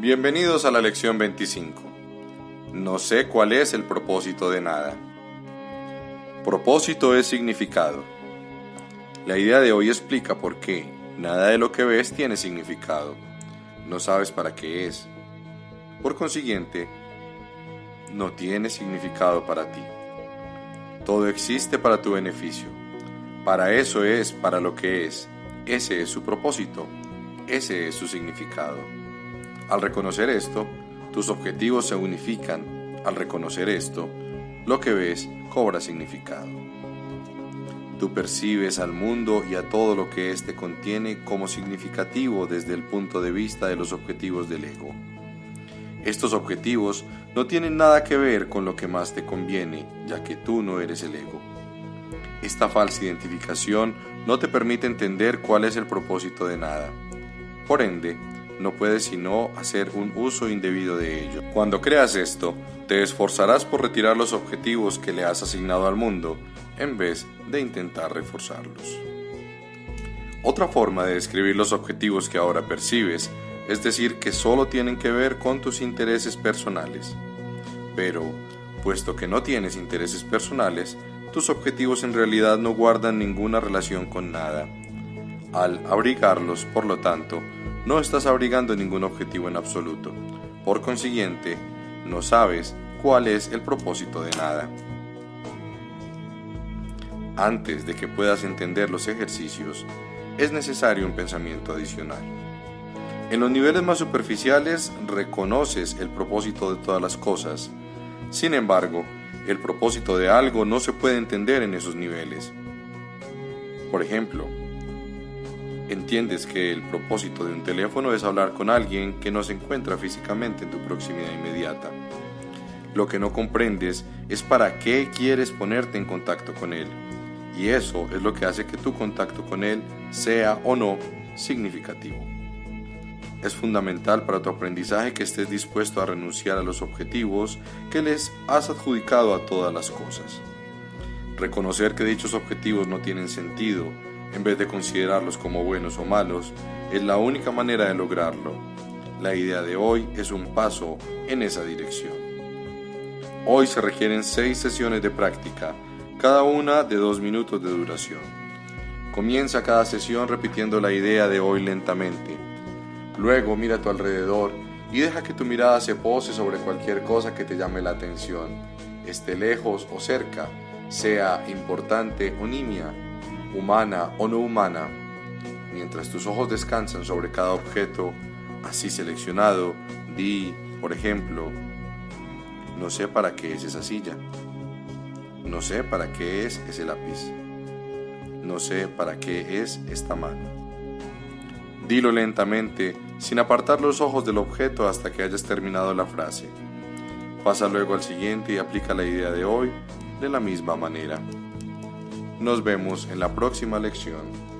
Bienvenidos a la lección 25. No sé cuál es el propósito de nada. Propósito es significado. La idea de hoy explica por qué nada de lo que ves tiene significado. No sabes para qué es. Por consiguiente, no tiene significado para ti. Todo existe para tu beneficio. Para eso es para lo que es. Ese es su propósito. Ese es su significado. Al reconocer esto, tus objetivos se unifican. Al reconocer esto, lo que ves cobra significado. Tú percibes al mundo y a todo lo que éste contiene como significativo desde el punto de vista de los objetivos del ego. Estos objetivos no tienen nada que ver con lo que más te conviene, ya que tú no eres el ego. Esta falsa identificación no te permite entender cuál es el propósito de nada. Por ende, no puedes sino hacer un uso indebido de ello. Cuando creas esto, te esforzarás por retirar los objetivos que le has asignado al mundo en vez de intentar reforzarlos. Otra forma de describir los objetivos que ahora percibes es decir que solo tienen que ver con tus intereses personales. Pero, puesto que no tienes intereses personales, tus objetivos en realidad no guardan ninguna relación con nada. Al abrigarlos, por lo tanto, no estás abrigando ningún objetivo en absoluto. Por consiguiente, no sabes cuál es el propósito de nada. Antes de que puedas entender los ejercicios, es necesario un pensamiento adicional. En los niveles más superficiales reconoces el propósito de todas las cosas. Sin embargo, el propósito de algo no se puede entender en esos niveles. Por ejemplo, Entiendes que el propósito de un teléfono es hablar con alguien que no se encuentra físicamente en tu proximidad inmediata. Lo que no comprendes es para qué quieres ponerte en contacto con él. Y eso es lo que hace que tu contacto con él sea o no significativo. Es fundamental para tu aprendizaje que estés dispuesto a renunciar a los objetivos que les has adjudicado a todas las cosas. Reconocer que dichos objetivos no tienen sentido en vez de considerarlos como buenos o malos, es la única manera de lograrlo. La idea de hoy es un paso en esa dirección. Hoy se requieren seis sesiones de práctica, cada una de dos minutos de duración. Comienza cada sesión repitiendo la idea de hoy lentamente. Luego mira a tu alrededor y deja que tu mirada se pose sobre cualquier cosa que te llame la atención, esté lejos o cerca, sea importante o nimia humana o no humana, mientras tus ojos descansan sobre cada objeto así seleccionado, di, por ejemplo, no sé para qué es esa silla, no sé para qué es ese lápiz, no sé para qué es esta mano. Dilo lentamente, sin apartar los ojos del objeto hasta que hayas terminado la frase. Pasa luego al siguiente y aplica la idea de hoy de la misma manera. Nos vemos en la próxima lección.